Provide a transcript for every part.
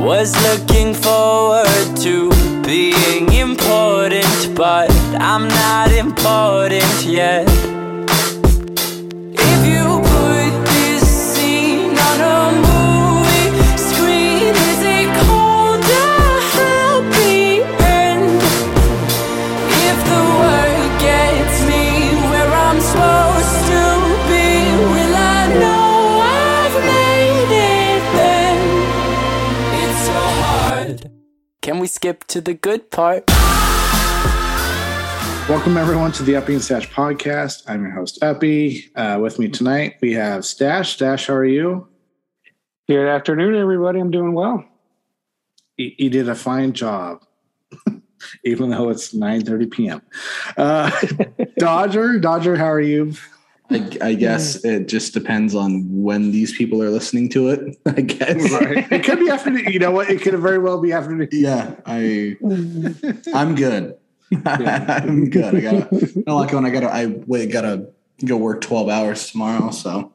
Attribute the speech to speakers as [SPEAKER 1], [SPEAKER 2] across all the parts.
[SPEAKER 1] Was looking forward to being important, but I'm not important yet. Skip to the good part?
[SPEAKER 2] Welcome everyone to the Uppy and Stash podcast. I'm your host Uppy. Uh, with me tonight we have Stash. Stash, how are you?
[SPEAKER 3] Good afternoon, everybody. I'm doing well.
[SPEAKER 2] You, you did a fine job, even though it's 9:30 p.m. Uh, Dodger, Dodger, how are you?
[SPEAKER 4] I, I guess it just depends on when these people are listening to it. I guess.
[SPEAKER 2] Right. It could be afternoon. You know what? It could very well be afternoon.
[SPEAKER 4] Yeah, I mm-hmm. I'm good. I'm good. I gotta not like when I gotta I wait gotta go work twelve hours tomorrow. So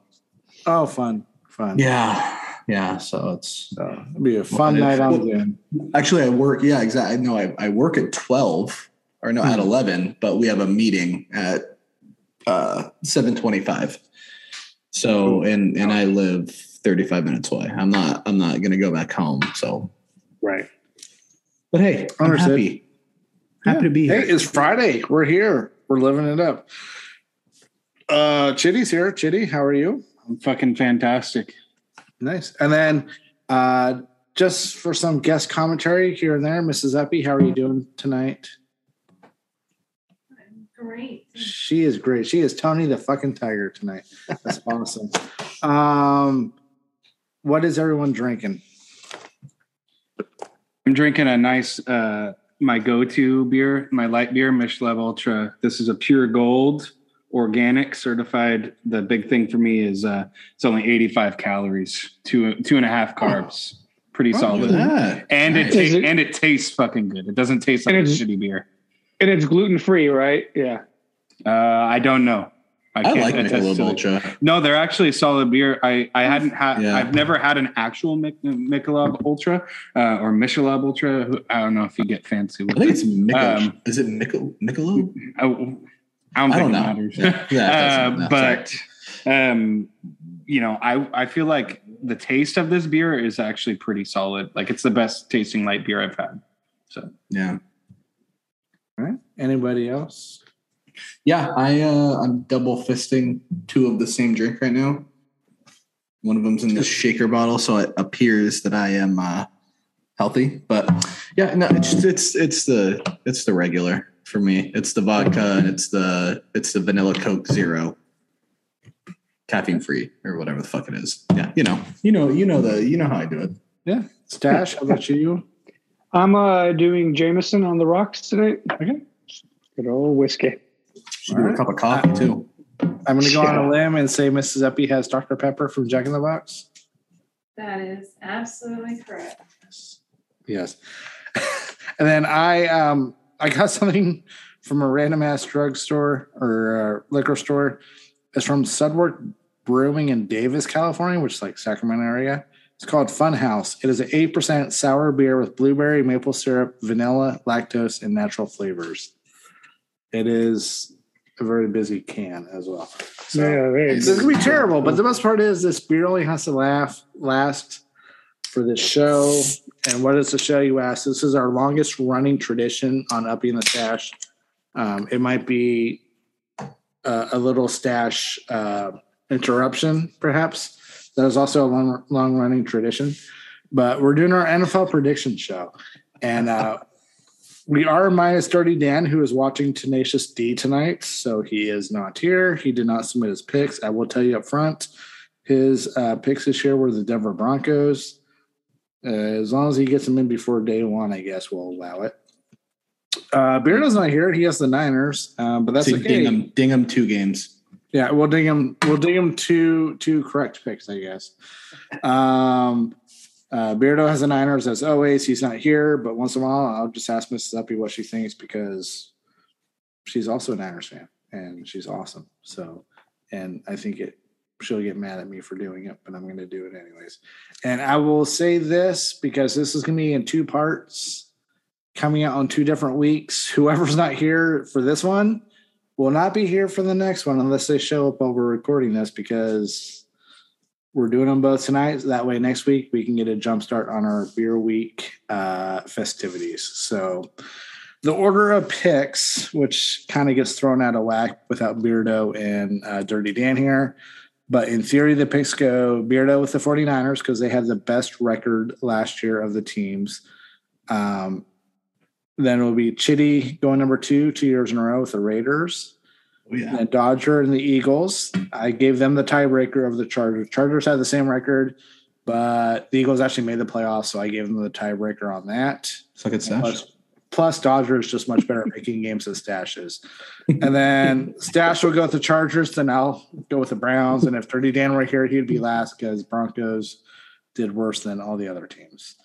[SPEAKER 2] Oh, fun, fun.
[SPEAKER 4] yeah, yeah. So it's
[SPEAKER 2] So it'll be a fun
[SPEAKER 4] Well,
[SPEAKER 2] night on
[SPEAKER 4] well,
[SPEAKER 2] Zoom.
[SPEAKER 4] actually I work. Yeah, exactly. No, I, I work at twelve or no at hmm. eleven, but we have a meeting at uh seven twenty five. So and and I live thirty five minutes away. I'm not I'm not gonna go back home. So
[SPEAKER 2] Right.
[SPEAKER 4] But hey, I'm
[SPEAKER 2] Understood.
[SPEAKER 4] happy. Happy to be here.
[SPEAKER 2] Hey, it's Friday. We're here. We're living it up. Uh Chitty's here. Chitty, how are you?
[SPEAKER 3] I'm fucking fantastic.
[SPEAKER 2] Nice. And then uh just for some guest commentary here and there, Mrs. Uppy, how are you doing tonight?
[SPEAKER 5] Great.
[SPEAKER 2] She is great. She is Tony the fucking tiger tonight. That's awesome. Um what is everyone drinking?
[SPEAKER 3] I'm drinking a nice, uh, my go-to beer, my light beer, Michelob Ultra. This is a pure gold, organic, certified. The big thing for me is uh, it's only 85 calories, two two and a half carbs. Pretty
[SPEAKER 2] Oh,
[SPEAKER 3] solid.
[SPEAKER 4] Look at.
[SPEAKER 3] And it, ta-
[SPEAKER 6] it-
[SPEAKER 3] and it tastes fucking good. It doesn't taste like a shitty beer.
[SPEAKER 6] And it's gluten free, right? Yeah.
[SPEAKER 3] Uh, I don't know.
[SPEAKER 4] I
[SPEAKER 3] can't
[SPEAKER 4] like
[SPEAKER 3] attest
[SPEAKER 4] Michelob
[SPEAKER 3] to it.
[SPEAKER 4] Ultra.
[SPEAKER 3] No, they're actually a solid beer. I, I hadn't had
[SPEAKER 4] Yeah.
[SPEAKER 3] I've never had an actual Mich- Michelob Ultra uh, or Michelob Ultra. I don't know if you get fancy
[SPEAKER 4] I think
[SPEAKER 3] it.
[SPEAKER 4] it's Michelob.
[SPEAKER 3] Um,
[SPEAKER 4] Is it Michel Michelob?
[SPEAKER 3] I, I don't
[SPEAKER 4] I
[SPEAKER 3] think
[SPEAKER 4] don't
[SPEAKER 3] it
[SPEAKER 4] know.
[SPEAKER 3] matters.
[SPEAKER 4] Yeah, yeah, it.
[SPEAKER 3] Uh,
[SPEAKER 4] No,
[SPEAKER 3] but um, you know, I I feel like the taste of this beer is actually pretty solid. Like it's the best tasting light beer I've had. So
[SPEAKER 4] yeah,
[SPEAKER 2] All right. Anybody else?
[SPEAKER 4] yeah. I uh, I'm double fisting two of the same drink right now. One of them's in the shaker bottle, so it appears that I am uh, healthy. But yeah, no, it's it's it's the it's the regular for me. It's the vodka and it's the it's the vanilla Coke Zero, caffeine free or whatever the fuck it is. Yeah, you know, you know, you know the you know how I do it.
[SPEAKER 2] Yeah. Stash, how about you?
[SPEAKER 6] I'm uh, doing Jameson on the rocks today. Okay. Good old whiskey.
[SPEAKER 4] Should do a cup of coffee too.
[SPEAKER 2] I'm gonna go on a limb and say Mrs. Uppy has Dr. Pepper from Jack in the Box.
[SPEAKER 5] That is absolutely correct.
[SPEAKER 2] Yes. and then I um I got something from a random ass drugstore or uh, liquor store. It's from Sudwerk Brewing in Davis, California, which is like Sacramento area. It's called Fun House. It is an eight percent sour beer with blueberry, maple syrup, vanilla, lactose, and natural flavors. It is a very busy can as well. So
[SPEAKER 6] yeah, you
[SPEAKER 2] this is gonna be terrible, but the best part is this beer only has to laugh last for this show. And what is the show you ask? This is our longest running tradition on Uppy in the Stash. Um, it might be uh, a little stash uh, interruption, perhaps. That is also a long, long running tradition. But we're doing our NFL prediction show. And uh, we are minus 30 Dan, who is watching Tenacious D tonight. So he is not here. He did not submit his picks. I will tell you up front his uh, picks this year were the Denver Broncos. Uh, as long as he gets them in before day one, I guess we'll allow it. Uh, Beardo's not here. He has the Niners, uh, but that's
[SPEAKER 4] So
[SPEAKER 2] okay.
[SPEAKER 4] ding him, ding him two games.
[SPEAKER 2] Yeah, we'll ding him. We'll ding him two two correct picks, I guess. Um, uh, Beardo has the Niners as always. He's not here, but once in a while, I'll just ask Mrs. Uppy what she thinks because she's also a Niners fan and she's awesome. So, and I think it she'll get mad at me for doing it, but I'm going to do it anyways. And I will say this because this is going to be in two parts, coming out on two different weeks. Whoever's not here for this one will not be here for the next one unless they show up while we're recording this because we're doing them both tonight. That way, next week we can get a jump start on our beer week uh, festivities. So, the order of picks, which kind of gets thrown out of whack without Beardo and uh, Dirty Dan here. But in theory, the picks go Beardo with the 49ers because they had the best record last year of the teams. Um, then it will be Chitty going number two, two years in a row with the Raiders.
[SPEAKER 4] Oh, yeah.
[SPEAKER 2] And Dodger and the Eagles. I gave them the tiebreaker of the Chargers. Chargers had the same record, but the Eagles actually made the playoffs, so I gave them the tiebreaker on that.
[SPEAKER 4] Suck it, Stash.
[SPEAKER 2] Plus, plus Dodger is just much better at making games than Stash is. And then Stash will go with the Chargers, then I'll go with the Browns. And if 30 Dan were here, he'd be last because Broncos did worse than all the other teams.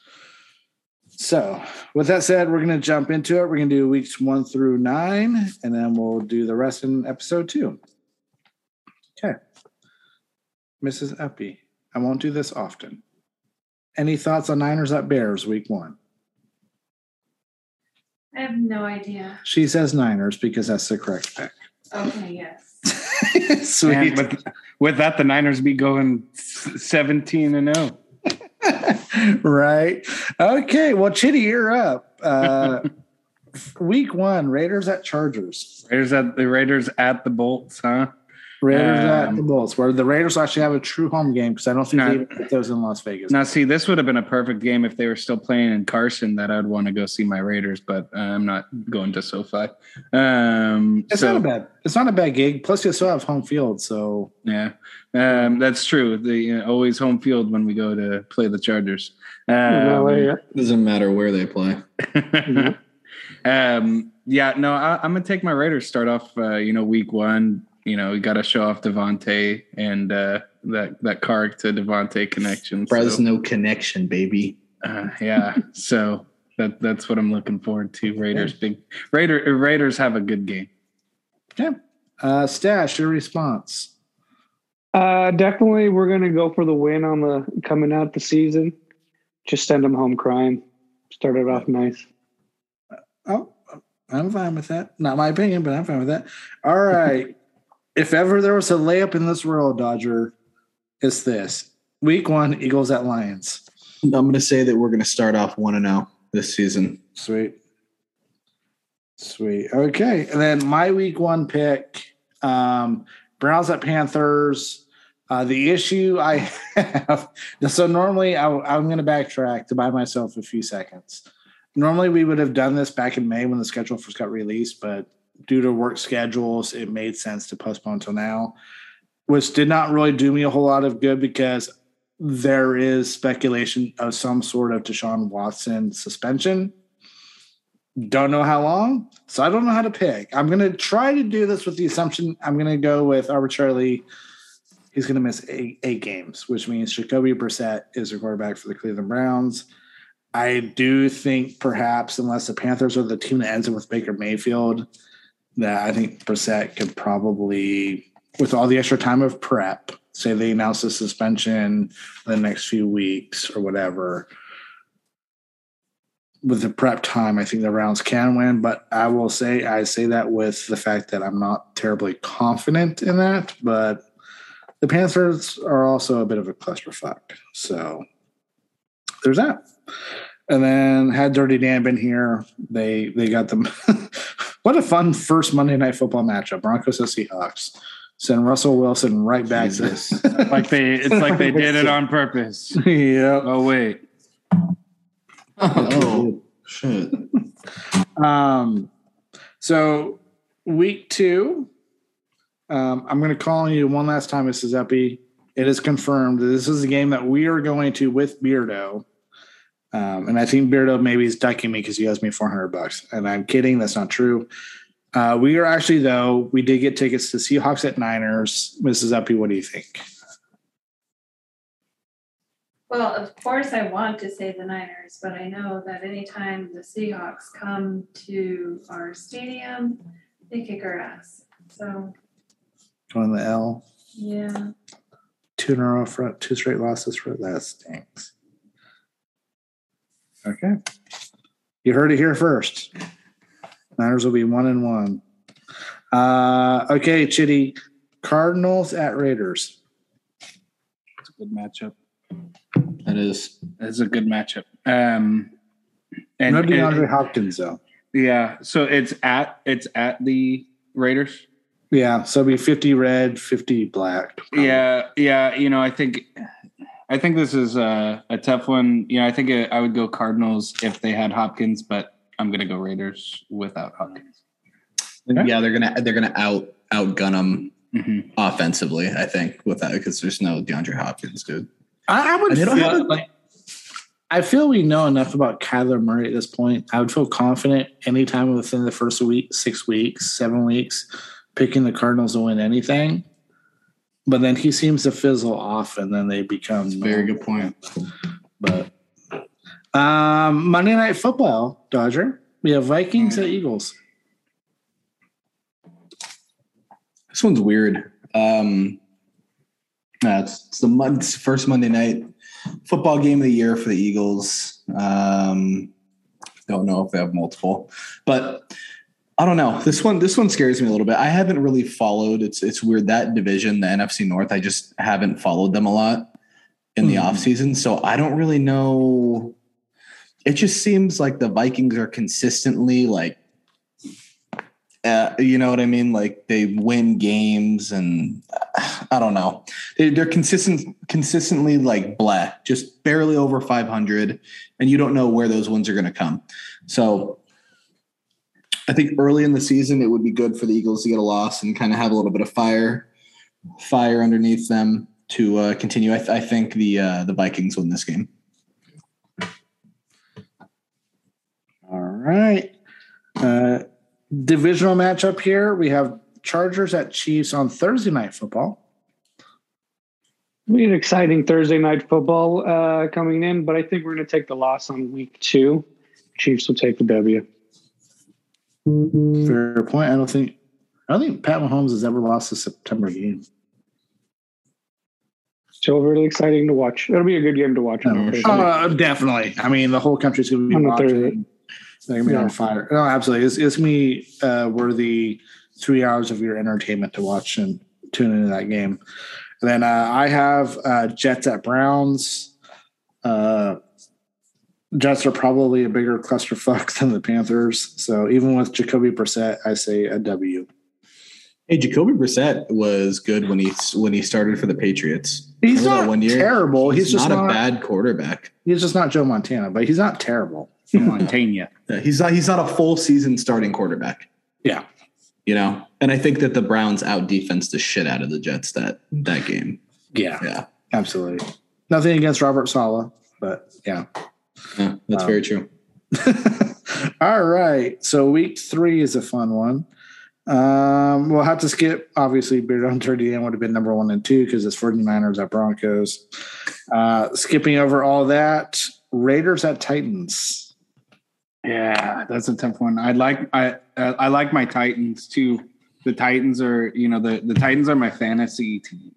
[SPEAKER 2] So, with that said, we're going to jump into it. We're going to do weeks one through nine, and then we'll do the rest in episode two. Okay. Mrs. Uppy, I won't do this often. Any thoughts on Niners at Bears week one?
[SPEAKER 5] I have no idea.
[SPEAKER 2] She says Niners because that's the correct pick.
[SPEAKER 5] Okay, yes.
[SPEAKER 2] Sweet.
[SPEAKER 3] with, with that, the Niners be going 17 and oh. 0.
[SPEAKER 2] right. Okay. Well, Chitty, you're up. Uh, week one, Raiders at Chargers.
[SPEAKER 3] Raiders at the Raiders at the Bolts, huh?
[SPEAKER 2] Raiders at
[SPEAKER 3] Um,
[SPEAKER 2] the Bulls, where the Raiders actually have a true home game because I don't think
[SPEAKER 3] No.
[SPEAKER 2] they put those in Las Vegas.
[SPEAKER 3] Now, see, this would have been a perfect game if they were still playing in Carson. That I'd want to go see my Raiders, but uh, I'm not going to SoFi. Um,
[SPEAKER 2] It's
[SPEAKER 3] so,
[SPEAKER 2] not a bad. It's not a bad gig. Plus, you still have home field, so
[SPEAKER 3] Yeah, um, that's true. The uh, always home field when we go to play the Chargers. Um,
[SPEAKER 6] LA,
[SPEAKER 4] Doesn't matter where they play.
[SPEAKER 3] um, yeah, no, I, I'm gonna take my Raiders. Start off, uh, you know, week one. You know, we got to show off Davante and uh, that that Carr to Davante connection. So,
[SPEAKER 4] Fresno connection, baby.
[SPEAKER 3] uh, yeah, so that that's what I'm looking forward to. Raiders, big Raider Raiders have a good game. Yeah.
[SPEAKER 2] Uh, stash your response.
[SPEAKER 6] Uh, definitely, we're gonna go for the win on the coming out the season. Just send them home crying. Started off nice.
[SPEAKER 2] Oh, I'm fine with that. Not my opinion, but I'm fine with that. All right. If ever there was a layup in this world, Dodger, it's this. Week one, Eagles at Lions.
[SPEAKER 4] I'm going to say that we're going to start off 1 0 this season.
[SPEAKER 2] Sweet. Sweet. Okay. And then my week one pick, um, Browns at Panthers. Uh, the issue I have, so normally I, I'm going to backtrack to buy myself a few seconds. Normally we would have done this back in May when the schedule first got released, but due to work schedules, it made sense to postpone until now, which did not really do me a whole lot of good because there is speculation of some sort of Deshaun Watson suspension. Don't know how long, so I don't know how to pick. I'm going to try to do this with the assumption I'm going to go with arbitrarily. He's going to miss eight, eight games, which means Jacoby Brissett is the quarterback for the Cleveland Browns. I do think perhaps, unless the Panthers are the team that ends up with Baker Mayfield, that I think Brissett could probably, with all the extra time of prep, say they announce the suspension the next few weeks or whatever. With the prep time, I think the Browns can win, but I will say I say that with the fact that I'm not terribly confident in that. But the Panthers are also a bit of a clusterfuck, so there's that. And then had Dirty Dan been here, they they got them. what a fun first Monday night football matchup: Broncos and Seahawks. Send Russell Wilson right back
[SPEAKER 4] Jesus.
[SPEAKER 2] to
[SPEAKER 3] Like they, it's like they did it on purpose.
[SPEAKER 2] yeah.
[SPEAKER 3] Oh wait,
[SPEAKER 4] oh, shit.
[SPEAKER 2] Um, so week two, um, I'm going to call on you one last time, Mrs. Uppy. It is confirmed that this is a game that we are going to with Beardo. Um, and I think Beardo maybe is ducking me because he owes me 400 bucks. And I'm kidding. That's not true. Uh, we are actually, though, we did get tickets to Seahawks at Niners. Mrs. Uppy, what do you think?
[SPEAKER 5] Well, of course, I want to say the Niners, but I know that anytime the Seahawks come to our stadium, they kick our ass. So,
[SPEAKER 2] Going the L.
[SPEAKER 5] yeah.
[SPEAKER 2] two in a row front, two straight losses for that stinks. Okay. You heard it here first. Niners will be one and one. Uh, okay, Chitty. Cardinals at Raiders.
[SPEAKER 3] It's a good matchup.
[SPEAKER 4] That is
[SPEAKER 3] It's a good matchup. Um, and,
[SPEAKER 2] no
[SPEAKER 3] and-
[SPEAKER 2] DeAndre Hopkins though.
[SPEAKER 3] yeah, so it's at it's at the Raiders.
[SPEAKER 2] Yeah, so be fifty red, fifty black.
[SPEAKER 3] Yeah, yeah. You know, I think I think this is a, a tough one. You know, I think I would go Cardinals if they had Hopkins, but I'm gonna go Raiders without Hopkins.
[SPEAKER 4] yeah. They're gonna they're gonna out outgun them
[SPEAKER 3] hmm
[SPEAKER 4] offensively. I think with that because there's no DeAndre Hopkins, dude.
[SPEAKER 2] I, I would.
[SPEAKER 4] And they don't
[SPEAKER 2] feel,
[SPEAKER 4] have a-
[SPEAKER 2] like, I feel we know enough about Kyler Murray at this point. I would feel confident anytime within the first week, six weeks, seven weeks, picking the Cardinals to win anything. But then he seems to fizzle off, and then they become
[SPEAKER 4] Very good point.
[SPEAKER 2] But um, Monday Night Football, Dodger. We have Vikings and Eagles.
[SPEAKER 4] This one's weird. Um, uh, it's, it's the mon- it's first Monday night football game of the year for the Eagles. Um, don't know if they have multiple, but I don't know. This one, this one scares me a little bit. I haven't really followed. It's it's weird that division, the NFC North. I just haven't followed them a lot in the
[SPEAKER 2] Mhm.
[SPEAKER 4] off season, so I don't really know. It just seems like the Vikings are consistently like uh, you know what I mean? Like they win games, and uh, I don't know. They, they're consistent, consistently like blah, just barely over 500, and you don't know where those wins are going to come. So, I think early in the season, it would be good for the Eagles to get a loss and kind of have a little bit of fire, fire underneath them to uh, continue. I, th- I think the uh, the Vikings win this game.
[SPEAKER 2] All right. Uh, divisional matchup here. We have Chargers at Chiefs on Thursday Night Football.
[SPEAKER 6] We had exciting Thursday night football uh, coming in, but I think we're going to take the loss on week two. Chiefs will take the W.
[SPEAKER 2] Fair point. I don't think I don't think Pat Mahomes has ever lost a September game.
[SPEAKER 6] So really exciting to watch. It'll be a good game to watch.
[SPEAKER 4] Oh, sure.
[SPEAKER 2] Uh, definitely. I mean, the whole country's going to be
[SPEAKER 6] On
[SPEAKER 2] watching. They're going to be
[SPEAKER 6] Yeah.
[SPEAKER 2] on fire. No, absolutely. It's, it's going to be uh, worthy three hours of your entertainment to watch and tune into that game. And then uh, I have uh, Jets at Browns. Uh, Jets are probably a bigger clusterfuck than the Panthers. So even with Jacoby Brissett, I say a W.
[SPEAKER 4] Hey, Jacoby Brissett was good when he when he started for the Patriots.
[SPEAKER 2] He's
[SPEAKER 4] Remember
[SPEAKER 2] not
[SPEAKER 4] one year?
[SPEAKER 2] terrible. He's, just
[SPEAKER 4] not,
[SPEAKER 2] not,
[SPEAKER 4] a bad quarterback.
[SPEAKER 2] He's just not Joe Montana, but he's not terrible.
[SPEAKER 3] Montana.
[SPEAKER 4] Yeah, he's not he's not a full season starting quarterback.
[SPEAKER 2] Yeah.
[SPEAKER 4] You know, and I think that the Browns out defense the shit out of the Jets that that game.
[SPEAKER 2] Yeah,
[SPEAKER 4] Yeah,
[SPEAKER 2] absolutely. Nothing against Robert Saleh, but yeah.
[SPEAKER 4] Yeah that's
[SPEAKER 2] Wow.
[SPEAKER 4] very true.
[SPEAKER 2] All right. So week three is a fun one. Um, we'll have to skip. Obviously, Beard on 30 would have been number one and two because it's 49ers at Broncos. Uh, skipping over all that, Raiders at Titans.
[SPEAKER 3] Yeah, that's a tough one. I like I I like my Titans too. The Titans are you know the the Titans are my fantasy team.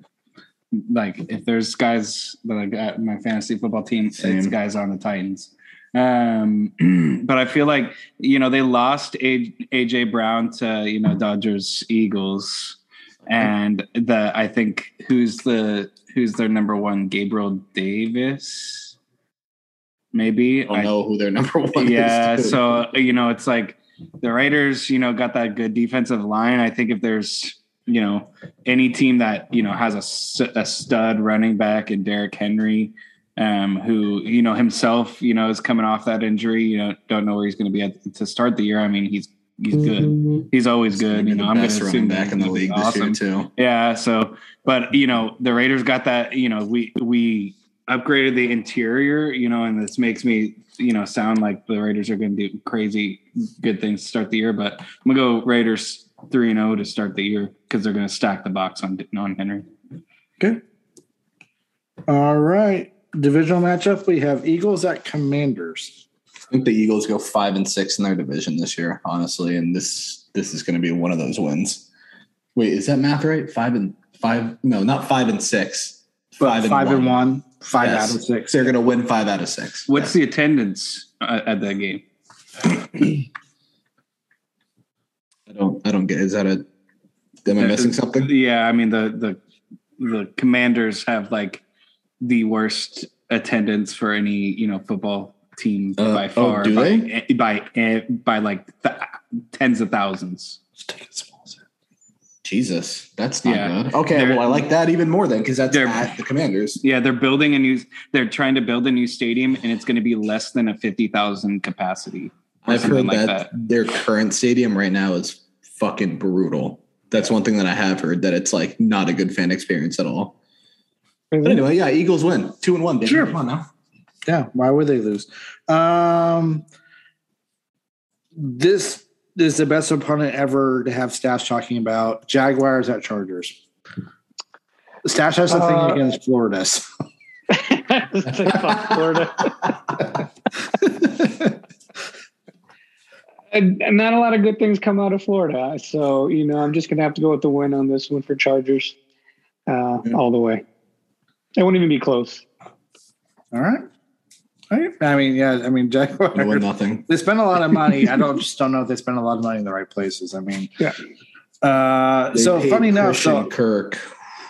[SPEAKER 3] Like if there's guys that I got my fantasy football team, it's
[SPEAKER 4] Same.
[SPEAKER 3] guys on the Titans. Um, but I feel like you know they lost A- AJ Brown to you know Dodgers Eagles, and the I think who's the who's their number one Gabriel Davis. Maybe
[SPEAKER 4] I don't know who their number one is.
[SPEAKER 3] yeah so you know it's like the raiders you know got that good defensive line i think if there's you know any team that you know has a, s- a stud running back in Derrick henry um who you know himself you know is coming off that injury you know don't know where he's going to be at to start the year i mean he's he's good he's always good you know i'm going to assume
[SPEAKER 4] back in the
[SPEAKER 3] gonna
[SPEAKER 4] league this year too.
[SPEAKER 3] yeah. So, but you know, the Raiders got that. You know, we we upgraded the interior. You know, and this makes me you know sound like the Raiders are going to do crazy good things to start the year. But I'm gonna go Raiders three and zero to start the year because they're going to stack the box on on Henry. Okay.
[SPEAKER 2] All right. Divisional matchup. We have Eagles at Commanders.
[SPEAKER 4] I think the Eagles go five and six in their division this year, honestly, and this this is going to be one of those wins. Wait, is that math right? Five and five? No, not five and six.
[SPEAKER 2] But five, and one, five
[SPEAKER 4] Yes.
[SPEAKER 2] out of six.
[SPEAKER 4] They're going to win five out of six.
[SPEAKER 3] What's the attendance uh, at that game?
[SPEAKER 4] I don't. I don't get. Is that a? Am I missing something?
[SPEAKER 3] Yeah, I mean the the the Commanders have like the worst attendance for any you know football team
[SPEAKER 4] Uh,
[SPEAKER 3] by
[SPEAKER 4] oh,
[SPEAKER 3] far.
[SPEAKER 4] do
[SPEAKER 3] by,
[SPEAKER 4] they?
[SPEAKER 3] by by by like th- tens of thousands.
[SPEAKER 2] Let's take it small.
[SPEAKER 4] Jesus, that's not
[SPEAKER 3] Yeah.
[SPEAKER 4] good. Okay,
[SPEAKER 3] They're-
[SPEAKER 4] well, I like that even more then because that's
[SPEAKER 3] They're-
[SPEAKER 4] at the Commanders.
[SPEAKER 3] Yeah, they're building a new. They're trying to build a new stadium, and it's going to be less than a fifty thousand capacity.
[SPEAKER 4] I've heard
[SPEAKER 3] like
[SPEAKER 4] that, their current stadium right now is fucking brutal. That's one thing that I have heard that it's like not a good fan experience at all. But anyway, yeah, Eagles win two and one. Baby.
[SPEAKER 2] Sure.
[SPEAKER 4] Come on now.
[SPEAKER 2] Yeah, why would they lose? Um, this is the best opponent ever to have Stash talking about Jaguars at Chargers. Stash has a thing
[SPEAKER 6] Uh,
[SPEAKER 2] against Florida. so-
[SPEAKER 6] Florida. And, and not a lot of good things come out of Florida. So, you know, I'm just going to have to go with the win on this one for Chargers uh,
[SPEAKER 4] Yeah.
[SPEAKER 6] all the way. It won't even be close.
[SPEAKER 2] All right. All right. I mean, yeah, I mean,
[SPEAKER 4] You win
[SPEAKER 2] Jaguars.
[SPEAKER 4] nothing.
[SPEAKER 2] They spend a lot of money. I don't just don't know if they spend a lot of money in the right places. I mean,
[SPEAKER 6] Yeah.
[SPEAKER 2] Uh, so funny enough, so
[SPEAKER 4] Kirk.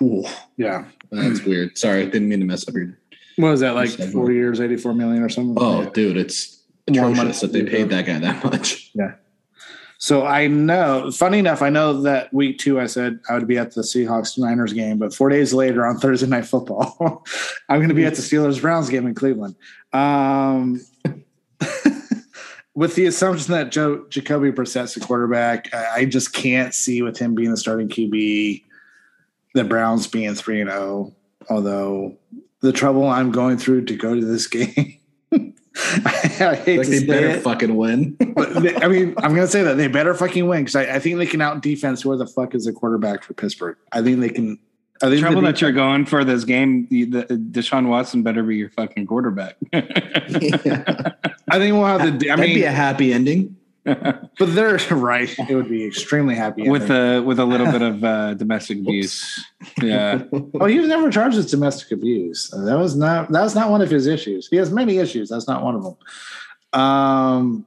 [SPEAKER 4] Ooh,
[SPEAKER 2] yeah,
[SPEAKER 4] that's weird. Sorry, didn't mean to mess up your.
[SPEAKER 2] what was that like?
[SPEAKER 4] Seven.
[SPEAKER 2] Four years, eighty-four million or something.
[SPEAKER 4] Oh,
[SPEAKER 2] Yeah.
[SPEAKER 4] dude, it's
[SPEAKER 2] More money
[SPEAKER 4] atrocious that they paid that guy that much. Yeah.
[SPEAKER 2] So I know, funny enough, I know that week two I said I would be at the Seahawks Niners game, but four days later on Thursday Night Football, I'm going to be at the Steelers Browns game in Cleveland. Um, with the assumption that Joe Jacoby Brissett's the quarterback, I I just can't see with him being the starting QB, the Browns being three and zero. Although the trouble I'm going through to go to this game. I hate
[SPEAKER 4] Like
[SPEAKER 2] to
[SPEAKER 4] they
[SPEAKER 2] say
[SPEAKER 4] better
[SPEAKER 2] it
[SPEAKER 4] fucking win.
[SPEAKER 2] but they, I mean, I'm going to say that they better fucking win because I, I think they can out defense whoever the fuck is the quarterback for Pittsburgh. I think they can. I think
[SPEAKER 3] Trouble
[SPEAKER 2] the
[SPEAKER 3] that you're going for this game. The, the Deshaun Watson better be your fucking quarterback.
[SPEAKER 2] I think we'll have the. I
[SPEAKER 4] That'd be a happy ending.
[SPEAKER 2] But they're right. It would be extremely happy
[SPEAKER 3] with
[SPEAKER 2] ending.
[SPEAKER 3] a with a little bit of uh, domestic abuse. Yeah,
[SPEAKER 2] Oh, he was never charged with domestic abuse. That was not. That was not one of his issues. He has many issues. That's not one of them. Um,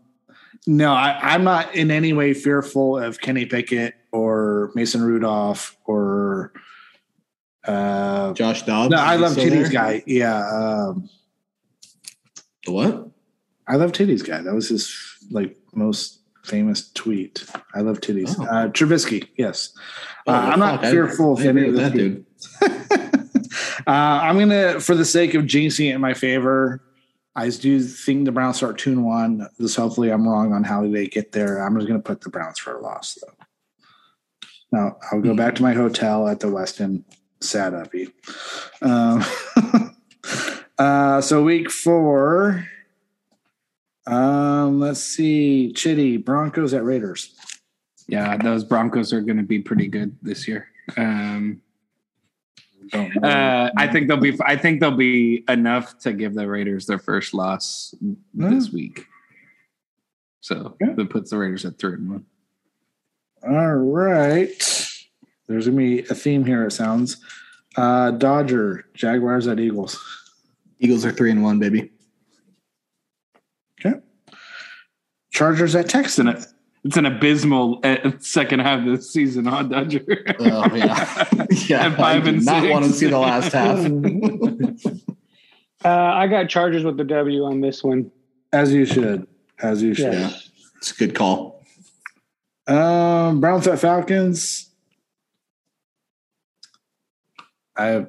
[SPEAKER 2] no, I, I'm not in any way fearful of Kenny Pickett or Mason Rudolph or. Uh,
[SPEAKER 4] Josh Dobbs.
[SPEAKER 2] no, I love
[SPEAKER 4] still
[SPEAKER 2] Titty's guy. Yeah, um,
[SPEAKER 4] The what?
[SPEAKER 2] I love Titty's guy. That was his like most famous tweet. I love titties.
[SPEAKER 4] Oh.
[SPEAKER 2] Uh, Trubisky, yes.
[SPEAKER 4] Oh,
[SPEAKER 2] uh, I'm not
[SPEAKER 4] fuck,
[SPEAKER 2] fearful of any of the
[SPEAKER 4] that dude.
[SPEAKER 2] uh, I'm gonna, for the sake of jinxing it in my favor, I do think the Browns start two and one. This hopefully I'm wrong on how they get there. I'm just gonna put the Browns for a loss though. Now I'll go back to my hotel at the Westin. Sad uppy. Um, uh, so week four. Um, let's see. Chitty Broncos at Raiders.
[SPEAKER 3] yeah. Those Broncos are going to be pretty good this year. Um, uh, I think they'll be. I think they'll be enough to give the Raiders their first loss this week. So
[SPEAKER 2] Yeah.
[SPEAKER 3] that puts the Raiders at three and one.
[SPEAKER 2] All right. There's gonna be a theme here. It sounds. Uh, Dodger, Jaguars at Eagles.
[SPEAKER 4] Eagles are three and one, baby.
[SPEAKER 2] Okay. Chargers at
[SPEAKER 3] It's an,
[SPEAKER 2] Texans.
[SPEAKER 3] it's an abysmal uh, second half of the season, huh, Dodger?
[SPEAKER 4] Oh yeah, yeah.
[SPEAKER 3] At five
[SPEAKER 4] I do
[SPEAKER 3] and
[SPEAKER 4] not
[SPEAKER 3] six.
[SPEAKER 4] want to see the last half.
[SPEAKER 6] Uh, I got Chargers with the W on this one.
[SPEAKER 2] As you should. As you should.
[SPEAKER 6] Yeah.
[SPEAKER 4] It's a good call.
[SPEAKER 2] Um, Browns at Falcons. I'm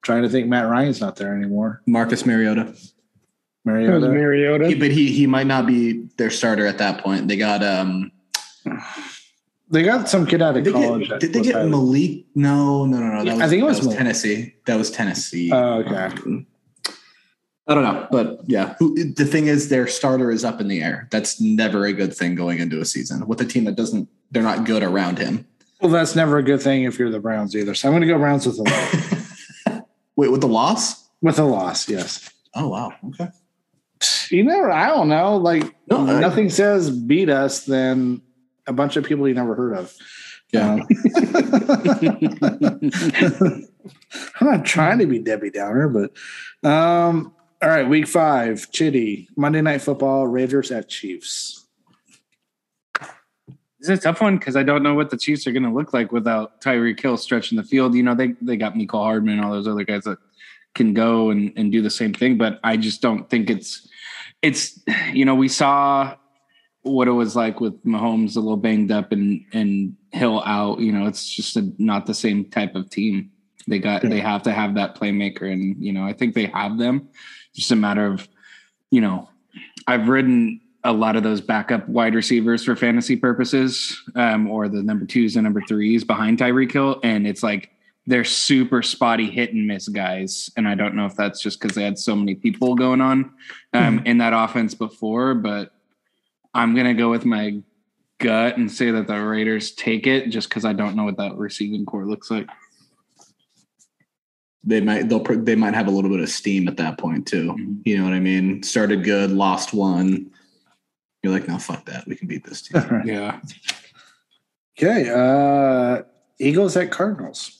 [SPEAKER 2] trying to think. Matt Ryan's not there anymore.
[SPEAKER 4] Marcus Mariota,
[SPEAKER 6] That was
[SPEAKER 2] Mariota.
[SPEAKER 6] Mariota.
[SPEAKER 4] He- but he he might not be their starter at that point. They got um.
[SPEAKER 2] they got some kid out of
[SPEAKER 4] Did
[SPEAKER 2] college.
[SPEAKER 4] get, did they get
[SPEAKER 2] highly-
[SPEAKER 4] Malik? No, no, no, no. That
[SPEAKER 2] Yeah,
[SPEAKER 4] was,
[SPEAKER 2] I think it was
[SPEAKER 4] that was Tennessee. That was Tennessee.
[SPEAKER 2] Oh, okay.
[SPEAKER 4] Um, I don't know, but yeah. Who, the thing is, their starter is up in the air. That's never a good thing going into a season with a team that doesn't. They're not good around him.
[SPEAKER 2] Well, that's never a good thing if you're the Browns either. So I'm going to go Browns with a loss.
[SPEAKER 4] Wait, with the loss?
[SPEAKER 2] with a loss. Yes.
[SPEAKER 4] Oh wow. Okay.
[SPEAKER 2] You never. I don't know. Like
[SPEAKER 4] No, I-
[SPEAKER 2] nothing says beat us than a bunch of people you never heard of.
[SPEAKER 4] Yeah.
[SPEAKER 2] I'm not trying to be Debbie Downer, but um, all right, week five, Chitty, Monday Night Football, Raiders at Chiefs.
[SPEAKER 3] It's a tough one because I don't know what the Chiefs are going to look like without Tyreek Hill stretching the field. You know, they they got Mecole Hardman and all those other guys that can go and, and do the same thing, but I just don't think it's it's you know we saw what it was like with Mahomes a little banged up and and Hill out. You know, it's just a, not the same type of team. They got they have to have that playmaker, and you know I think they have them. Just a matter of you know I've ridden a lot of those backup wide receivers for fantasy purposes, um, or the number twos and number threes behind Tyreek Hill, and it's like they're super spotty hit and miss guys. And I don't know if that's just because they had so many people going on um, in that offense before, but I'm gonna go with my gut and say that the Raiders take it just because I don't know what that receiving core looks like.
[SPEAKER 4] They might they'll they might have a little bit of steam at that point too.
[SPEAKER 3] Mhm.
[SPEAKER 4] You know what I mean? Started good, lost one. You're like, no, fuck that. We can beat this team.
[SPEAKER 3] Yeah.
[SPEAKER 2] Okay, uh, Eagles at Cardinals.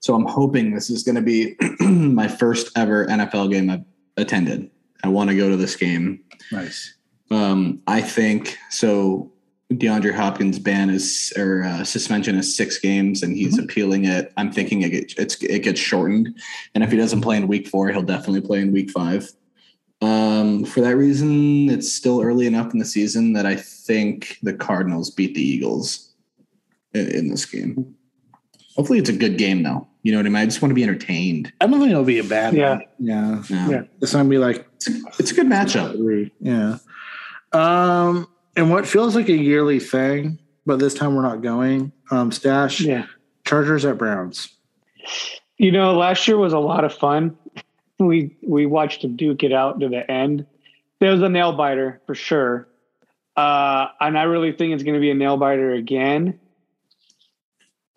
[SPEAKER 4] So I'm hoping this is going to be my first ever NFL game I've attended. I want to go to this game.
[SPEAKER 2] Nice.
[SPEAKER 4] Um, I think so. DeAndre Hopkins' ban is or uh, suspension is six games, and he's appealing it. I'm thinking it gets, it's, it gets shortened, and if he doesn't play in week four, he'll definitely play in week five. Um, for that reason, it's still early enough in the season that I think the Cardinals beat the Eagles in, in this game. Hopefully, it's a good game, though. You know what I mean? I just want to be entertained.
[SPEAKER 2] I don't think it'll be a bad
[SPEAKER 6] Yeah.
[SPEAKER 2] one. Yeah.
[SPEAKER 4] Yeah.
[SPEAKER 6] Yeah.
[SPEAKER 2] It's gonna be like
[SPEAKER 4] It's, it's a good matchup.
[SPEAKER 2] three. Yeah. Um, and what feels like a yearly thing, but this time we're not going. Um, stash
[SPEAKER 6] Yeah.
[SPEAKER 2] Chargers at Browns.
[SPEAKER 6] You know, last year was a lot of fun. We we watched them duke it out to the end. There was a nail biter for sure. Uh, and I really think it's going to be a nail biter again.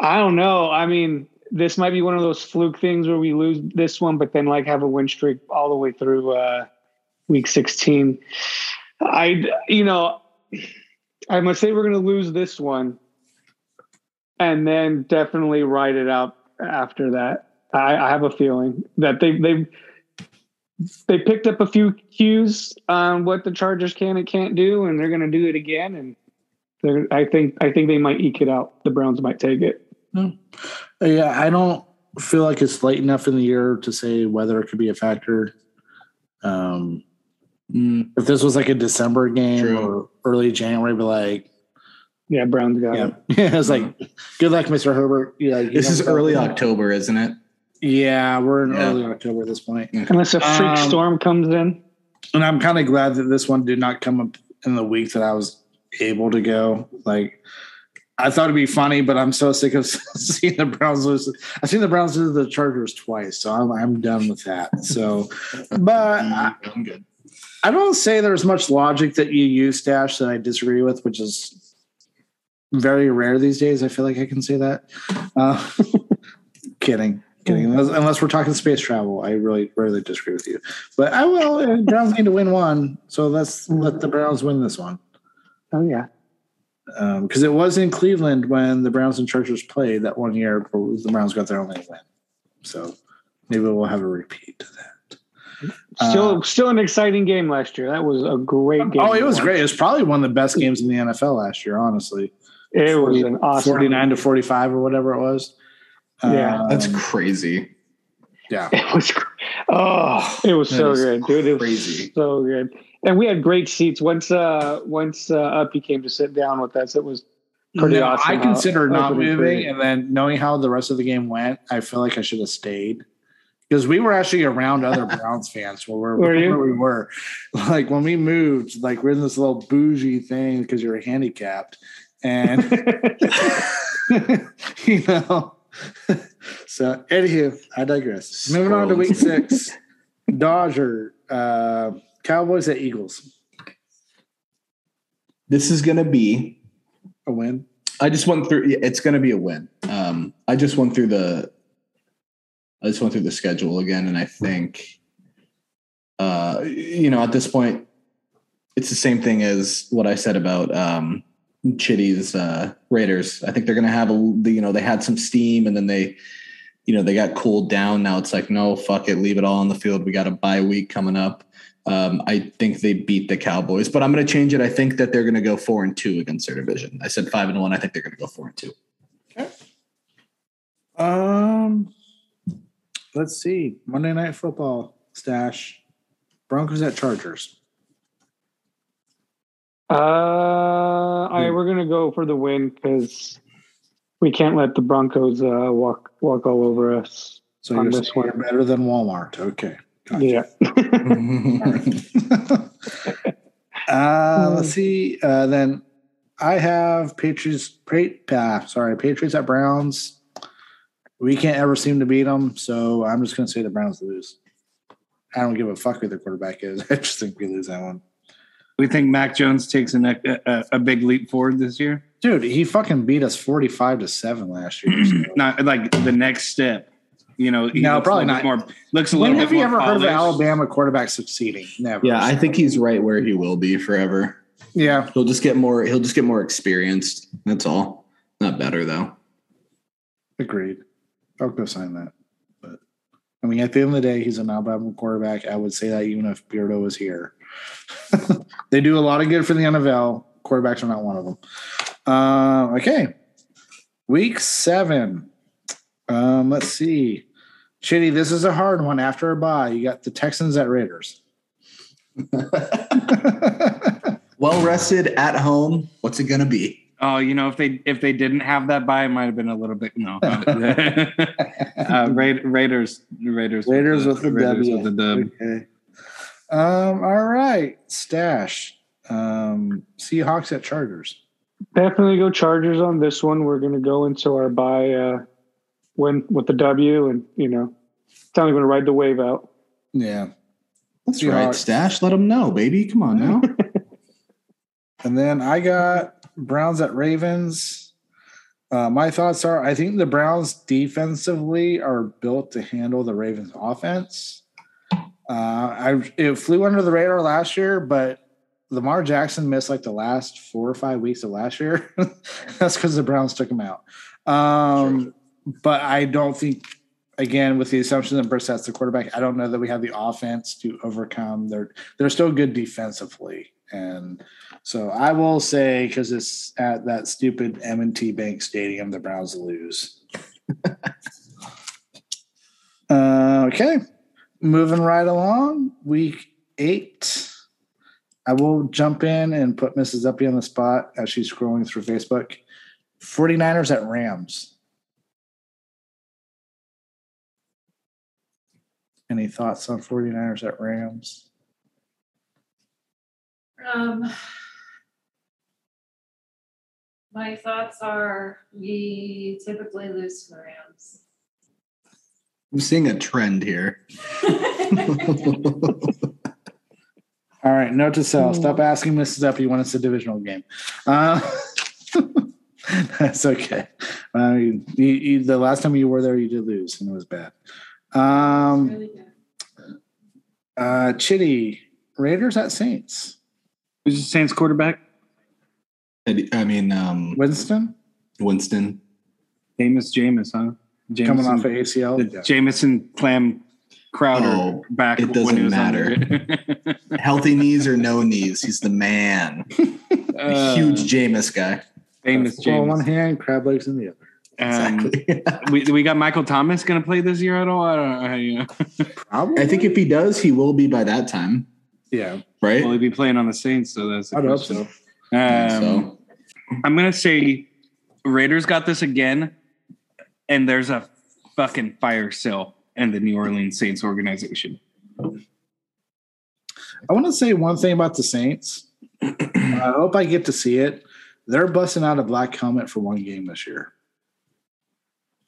[SPEAKER 6] I don't know. I mean, this might be one of those fluke things where we lose this one, but then like have a win streak all the way through uh, week 16. I, you know, I must say we're gonna lose this one, and then definitely ride it out after that. I, I have a feeling that they they they picked up a few cues on what the Chargers can and can't do, and they're gonna do it again. And I think I think they might eke it out. The Browns might take it.
[SPEAKER 2] Yeah, I don't feel like it's late enough in the year to say whether it could be a factor. Um,
[SPEAKER 4] Mm,
[SPEAKER 2] if this was like a December game
[SPEAKER 4] True.
[SPEAKER 2] or early January, but like,
[SPEAKER 6] Yeah, Browns got
[SPEAKER 2] yeah,
[SPEAKER 6] it.
[SPEAKER 2] yeah, it's like, good luck, Mr. Herbert. Yeah, you
[SPEAKER 4] this is
[SPEAKER 2] know,
[SPEAKER 4] early October, isn't it?
[SPEAKER 2] Yeah, we're in
[SPEAKER 4] Yeah.
[SPEAKER 2] early October at this point.
[SPEAKER 6] Unless a freak
[SPEAKER 2] Um,
[SPEAKER 6] storm comes in.
[SPEAKER 2] and I'm kind of glad that this one did not come up in the week that I was able to go. Like, I thought it'd be funny, but I'm so sick of seeing the Browns lose. I've seen the Browns lose the Chargers twice, so I'm I'm done with that. So, but I,
[SPEAKER 4] I'm good.
[SPEAKER 2] I don't say there's much logic that you use stash that I disagree with, which is very rare these days. I feel like I can say that. Uh, kidding, kidding. Unless, unless we're talking space travel, I really rarely disagree with you. But I will. uh, Browns need to win one, so let's let the Browns win this one
[SPEAKER 6] Oh yeah.
[SPEAKER 2] Because it was in Cleveland when the Browns and Chargers played that one year. where The Browns got their only win, so maybe we'll have a repeat of that.
[SPEAKER 6] Still,
[SPEAKER 2] Uh,
[SPEAKER 6] still an exciting game last year. That was a great game.
[SPEAKER 2] Oh, it was
[SPEAKER 6] watch.
[SPEAKER 2] great. It was probably one of the best games in the NFL last year, honestly.
[SPEAKER 6] It was an awesome.
[SPEAKER 2] 49 to 45 or whatever it was.
[SPEAKER 6] Yeah.
[SPEAKER 4] That's
[SPEAKER 2] Um,
[SPEAKER 4] crazy.
[SPEAKER 2] yeah.
[SPEAKER 6] It was. gr- Oh, it was
[SPEAKER 4] That
[SPEAKER 6] so
[SPEAKER 4] is
[SPEAKER 6] good, dude. It was
[SPEAKER 4] crazy.
[SPEAKER 6] so good. And we had great seats. Once, uh, once uh, up he came to sit down with us, it was pretty
[SPEAKER 2] No,
[SPEAKER 6] awesome.
[SPEAKER 2] I considered not moving, and then knowing how the rest of the game went, I feel like I should have stayed because we were actually around other Browns fans where, we're,
[SPEAKER 6] Were
[SPEAKER 2] where we were. Like when we moved, like we're in this little bougie thing because you're handicapped, and you know. so, anywho, I digress. Moving on to week six, Dodger, uh, Cowboys at Eagles.
[SPEAKER 4] This is going to be.
[SPEAKER 2] A win.
[SPEAKER 4] I just went through. It's going to be a win. Um, I just went through the. I just went through the schedule again, and I think, uh, you know, at this point, it's the same thing as what I said about um, Chitty's uh, Raiders. I think they're going to have a. You know, they had some steam, and then they you know, they got cooled down. Now it's like, no, fuck it, leave it all on the field. We got a bye week coming up. Um, I think they beat the Cowboys, but I'm going to change it. I think that they're going to go four and two against their division. I said five and one. I think they're going to go four and two. Okay.
[SPEAKER 2] Um, let's see. Monday Night Football stash. Broncos at Chargers.
[SPEAKER 6] Uh, I we're gonna go for the win because we can't let the Broncos uh, walk walk all over us.
[SPEAKER 2] So
[SPEAKER 6] On
[SPEAKER 2] you're,
[SPEAKER 6] this one.
[SPEAKER 2] you're better than Walmart. Okay. Gotcha.
[SPEAKER 6] Yeah.
[SPEAKER 2] uh, let's see. Uh, then I have Patriots. Pa- uh, sorry, Patriots at Browns. We can't ever seem to beat them, so I'm just going to say the Browns lose. I don't give a fuck who the quarterback is. I just think we lose that one.
[SPEAKER 3] We think Mac Jones takes a, a, a big leap forward this year.
[SPEAKER 2] Dude, he fucking beat us 45 to 7 last year. so-
[SPEAKER 3] Not like the next step. You know, he
[SPEAKER 2] No,
[SPEAKER 3] looks
[SPEAKER 2] probably
[SPEAKER 3] a
[SPEAKER 2] not.
[SPEAKER 3] More looks a
[SPEAKER 2] when
[SPEAKER 3] little
[SPEAKER 2] have
[SPEAKER 3] bit
[SPEAKER 2] you
[SPEAKER 3] more
[SPEAKER 2] ever heard of an. Alabama quarterback succeeding? Never.
[SPEAKER 4] yeah, I think he's right where he will be forever.
[SPEAKER 2] Yeah.
[SPEAKER 4] He'll just get more. He'll just get more experienced. That's all. Not better though.
[SPEAKER 2] Agreed. I'll go sign that. But I mean, at the end of the day, he's an Alabama quarterback. I would say that even if Beardo was here. they do a lot of good for the NFL. Quarterbacks are not one of them. Uh, okay. Week seven. Um, let's see. Chitty, this is a hard one. After a bye, you got the Texans at Raiders.
[SPEAKER 4] Well rested at home. What's it gonna be?
[SPEAKER 3] Oh, you know, if they if they didn't have that bye, it might have been a little bit no. uh, Ra- Raiders, Raiders,
[SPEAKER 2] Raiders with the
[SPEAKER 3] Raiders
[SPEAKER 2] W.
[SPEAKER 3] with the dub.
[SPEAKER 2] Okay. Um, all right. Stash. Um, Seahawks at Chargers.
[SPEAKER 6] Definitely go Chargers on this one. We're gonna go into our bye uh, win with the W, and you know, it's only gonna ride the wave out.
[SPEAKER 2] Yeah.
[SPEAKER 4] That's
[SPEAKER 2] Seahawks.
[SPEAKER 4] right, Stash. Let them know, baby. Come on now.
[SPEAKER 2] And then I got Browns at Ravens. Uh, my thoughts are I think the Browns defensively are built to handle the Ravens offense. Uh, I it flew under the radar last year, but Lamar Jackson missed like the last four or five weeks of last year. That's because the Browns took him out. Um, But I don't think, again, with the assumption that Brissett's the quarterback, I don't know that we have the offense to overcome. They're they're still good defensively, and so I will say because it's at that stupid M&T Bank Stadium, the Browns lose. uh, okay, moving right along, week eight. I will jump in and put Mrs. Uppy on the spot as she's scrolling through Facebook. 49ers at Rams. Any thoughts on 49ers at Rams?
[SPEAKER 5] Um, my thoughts are we typically lose to the Rams.
[SPEAKER 4] I'm seeing a trend here.
[SPEAKER 2] All right, note to self: stop asking Mrs. Uppy when it's a divisional game. Uh, that's okay. Uh, you, you, the last time you were there, you did lose, and it was bad. Um,
[SPEAKER 5] Really
[SPEAKER 2] uh, Chitty Raiders at Saints.
[SPEAKER 3] Who's the Saints quarterback?
[SPEAKER 4] I mean, um,
[SPEAKER 2] Winston
[SPEAKER 4] Winston.
[SPEAKER 3] Jameis Jameis, huh? Jameson,
[SPEAKER 2] coming off of ACL.
[SPEAKER 3] the Jameson Clam Crowder
[SPEAKER 4] Oh,
[SPEAKER 3] back.
[SPEAKER 4] it doesn't
[SPEAKER 3] when he was
[SPEAKER 4] matter. Healthy knees or no knees, he's the man.
[SPEAKER 3] Uh,
[SPEAKER 4] huge Jameis guy.
[SPEAKER 3] famous
[SPEAKER 2] Football in one hand, crab legs in the other.
[SPEAKER 3] Um,
[SPEAKER 4] Exactly.
[SPEAKER 3] we we got Michael Thomas going to play this year at all? I don't know. You know.
[SPEAKER 2] Probably.
[SPEAKER 4] I think if he does, he will be by that time,
[SPEAKER 2] Yeah,
[SPEAKER 4] right?
[SPEAKER 3] Will he be playing on the Saints? So that's.
[SPEAKER 2] I'd hope so.
[SPEAKER 3] Um,
[SPEAKER 4] so.
[SPEAKER 3] I'm gonna say Raiders got this again, and there's a fucking fire sale in the New Orleans Saints organization.
[SPEAKER 2] I want to say one thing about the Saints. I hope I get to see it. They're busting out a black helmet for one game this year.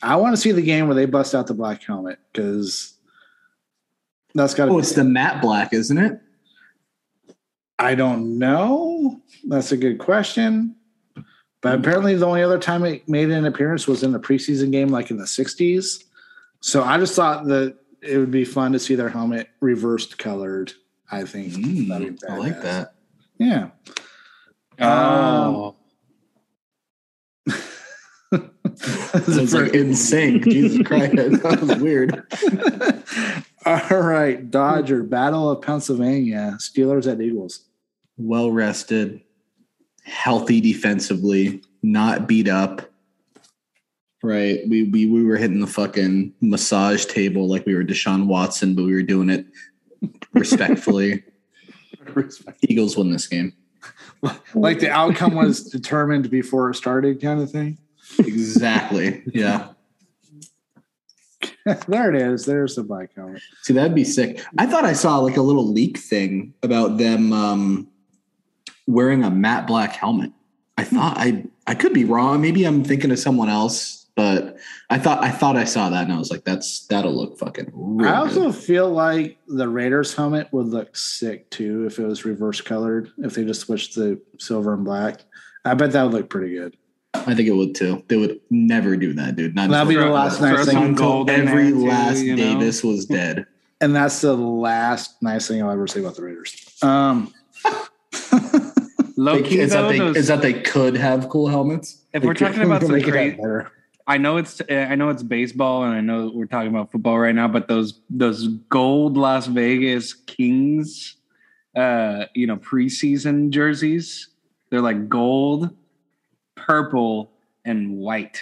[SPEAKER 2] I want to see the game where they bust out the black helmet because that's got to.
[SPEAKER 4] oh, it's the matte black, isn't it?
[SPEAKER 2] I don't know. That's a good question. But apparently, the only other time it made an appearance was in the preseason game, like in the '60s. So I just thought that it would be fun to see their helmet reversed colored. I think
[SPEAKER 4] Mm, I like that.
[SPEAKER 2] Yeah.
[SPEAKER 3] Oh,
[SPEAKER 4] was like in sync. Jesus Christ, that was weird.
[SPEAKER 2] All right, Dodger Battle of Pennsylvania. Steelers at Eagles.
[SPEAKER 4] Well rested, healthy defensively, not beat up. Right, we we we were hitting the fucking massage table like we were Deshaun Watson, but we were doing it respectfully. Eagles win this game.
[SPEAKER 2] Like the outcome was determined before it started, kind of thing.
[SPEAKER 4] Exactly. Yeah.
[SPEAKER 2] there it is. There's the bike helmet.
[SPEAKER 4] See, that'd be sick. I thought I saw like a little leak thing about them um, wearing a matte black helmet. I thought I I could be wrong. Maybe I'm thinking of someone else, but I thought I thought I saw that and I was like, that's that'll look fucking. Real
[SPEAKER 2] I also
[SPEAKER 4] good.
[SPEAKER 2] feel like the Raiders helmet would look sick too if it was reverse colored. If they just switched the silver and black, I bet that would look pretty good.
[SPEAKER 4] I think it would too. They would never do that, dude. Not
[SPEAKER 2] That'd be the last nice thing.
[SPEAKER 3] gold in
[SPEAKER 4] every
[SPEAKER 3] there, too,
[SPEAKER 4] last
[SPEAKER 3] you know?
[SPEAKER 4] Davis was dead.
[SPEAKER 2] And that's the last nice thing I'll ever say about the Raiders. Um,
[SPEAKER 3] Low key
[SPEAKER 4] is, that they,
[SPEAKER 3] those-
[SPEAKER 4] is that they could have cool helmets?
[SPEAKER 3] if we're talking about some
[SPEAKER 2] Make it
[SPEAKER 3] crazy,
[SPEAKER 2] better.
[SPEAKER 3] I know it's I know it's baseball and I know we're talking about football right now, but those those gold Las Vegas Kings, uh, you know, preseason jerseys, they're like gold, purple, and white.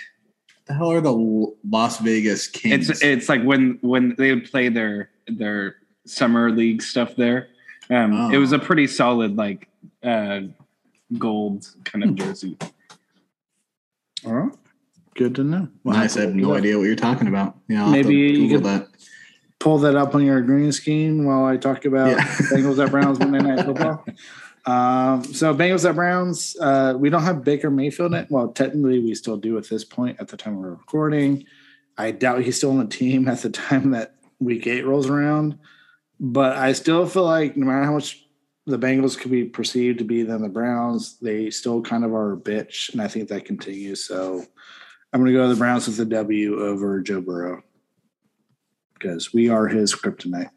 [SPEAKER 4] The hell are the Las Vegas Kings?
[SPEAKER 3] It's it's like when when they would play their their summer league stuff there. Um,
[SPEAKER 4] Oh.
[SPEAKER 3] It was a pretty solid like uh, gold kind
[SPEAKER 4] Hmm.
[SPEAKER 3] of jersey.
[SPEAKER 2] All right. Good to know. Well,
[SPEAKER 4] nice. I have no idea what you're talking about. Yeah, I'll
[SPEAKER 2] Maybe you
[SPEAKER 4] Google
[SPEAKER 2] could-
[SPEAKER 4] that.
[SPEAKER 2] Pull that up on your green screen while I talk about
[SPEAKER 4] Yeah.
[SPEAKER 2] Bengals at Browns Monday Night Football. Um, so Bengals at Browns, uh, we don't have Baker Mayfield. In, it. well, technically we still do at this point at the time we're recording. I doubt he's still on the team at the time that week eight rolls around. But I still feel like no matter how much the Bengals could be perceived to be than the Browns, they still kind of are a bitch, and I think that continues. So I'm going to go to the Browns with the W over Joe Burrow because we are his kryptonite.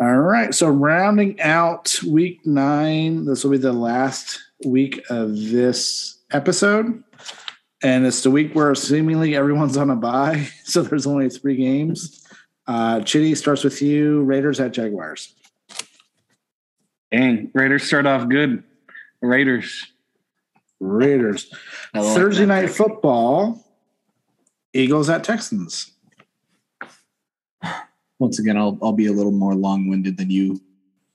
[SPEAKER 2] All right. So rounding out week nine, this will be the last week of this episode. And it's the week where seemingly everyone's on a bye. So there's only three games. Uh, Chitty starts with you. Raiders at Jaguars.
[SPEAKER 3] Dang, Raiders start off good. Raiders.
[SPEAKER 2] Raiders. Thursday night football. Eagles at Texans.
[SPEAKER 4] Once again I'll I'll be a little more long-winded than you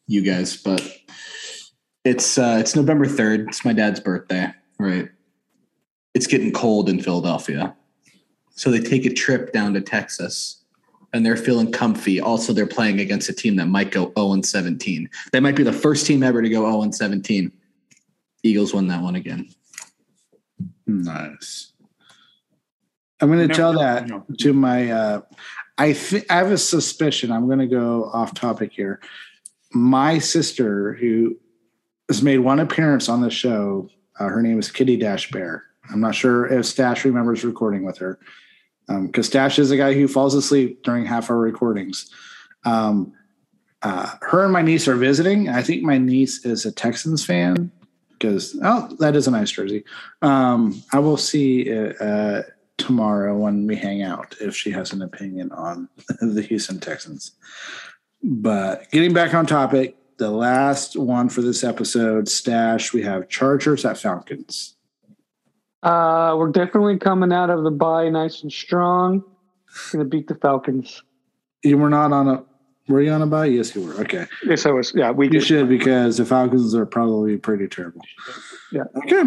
[SPEAKER 4] you guys, but it's uh it's November 3rd. It's my dad's birthday, right? It's getting cold in Philadelphia. So they take a trip down to Texas and they're feeling comfy. Also, they're playing against a team that might go 0 and 17. They might be the first team ever to go 0 and 17. Eagles won that one again.
[SPEAKER 2] Nice. I'm going to
[SPEAKER 3] No,
[SPEAKER 2] tell
[SPEAKER 3] no,
[SPEAKER 2] that
[SPEAKER 3] no.
[SPEAKER 2] to my. Uh, I think I have a suspicion. I'm going to go off topic here. My sister, who has made one appearance on the show, uh, her name is Kitty Dash Bear. I'm not sure if Stash remembers recording with her, because Stash is a guy who falls asleep during half our recordings. Um, uh, her and my niece are visiting. I think my niece is a Texans fan because oh, that is a nice jersey. Um, I will see uh, uh, tomorrow when we hang out if she has an opinion on the Houston Texans. But getting back on topic, the last one for this episode, stash, we have Chargers at Falcons.
[SPEAKER 6] Uh, we're definitely coming out of the bye nice and strong. Gonna beat the Falcons.
[SPEAKER 2] You were not on a. Were you on a bye? Yes, you were. Okay,
[SPEAKER 6] Yes, I was. Yeah, we
[SPEAKER 2] you
[SPEAKER 6] did.
[SPEAKER 2] should because the Falcons are probably pretty terrible.
[SPEAKER 6] Yeah.
[SPEAKER 2] Okay.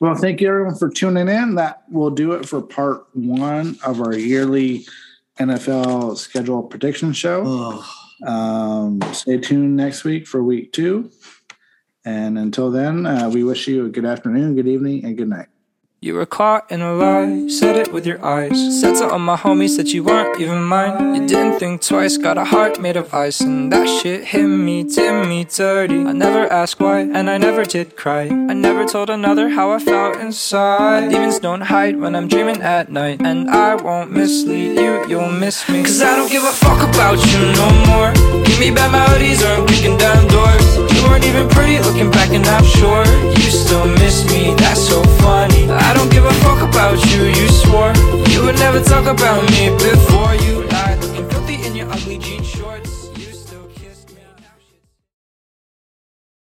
[SPEAKER 2] Well, thank you everyone for tuning in. That will do it for part one of our yearly NFL schedule prediction show. Um, stay tuned next week for week two. And until then, uh, we wish you a good afternoon, good evening, and good night.
[SPEAKER 1] You were caught in a lie, said it with your eyes. Said to all my homies that you weren't even mine. You didn't think twice, got a heart made of ice. And that shit hit me, did me dirty. I never asked why, and I never did cry. I never told another how I felt inside. Demons don't hide when I'm dreaming at night. And I won't mislead you, you'll miss me. Cause I don't give a fuck about you no more. Give me bad melodies or I'm kicking down
[SPEAKER 7] weren't even pretty looking back and I'm sure You still miss me, that's so funny. I don't give a fuck about you, you swore. You would never talk about me before you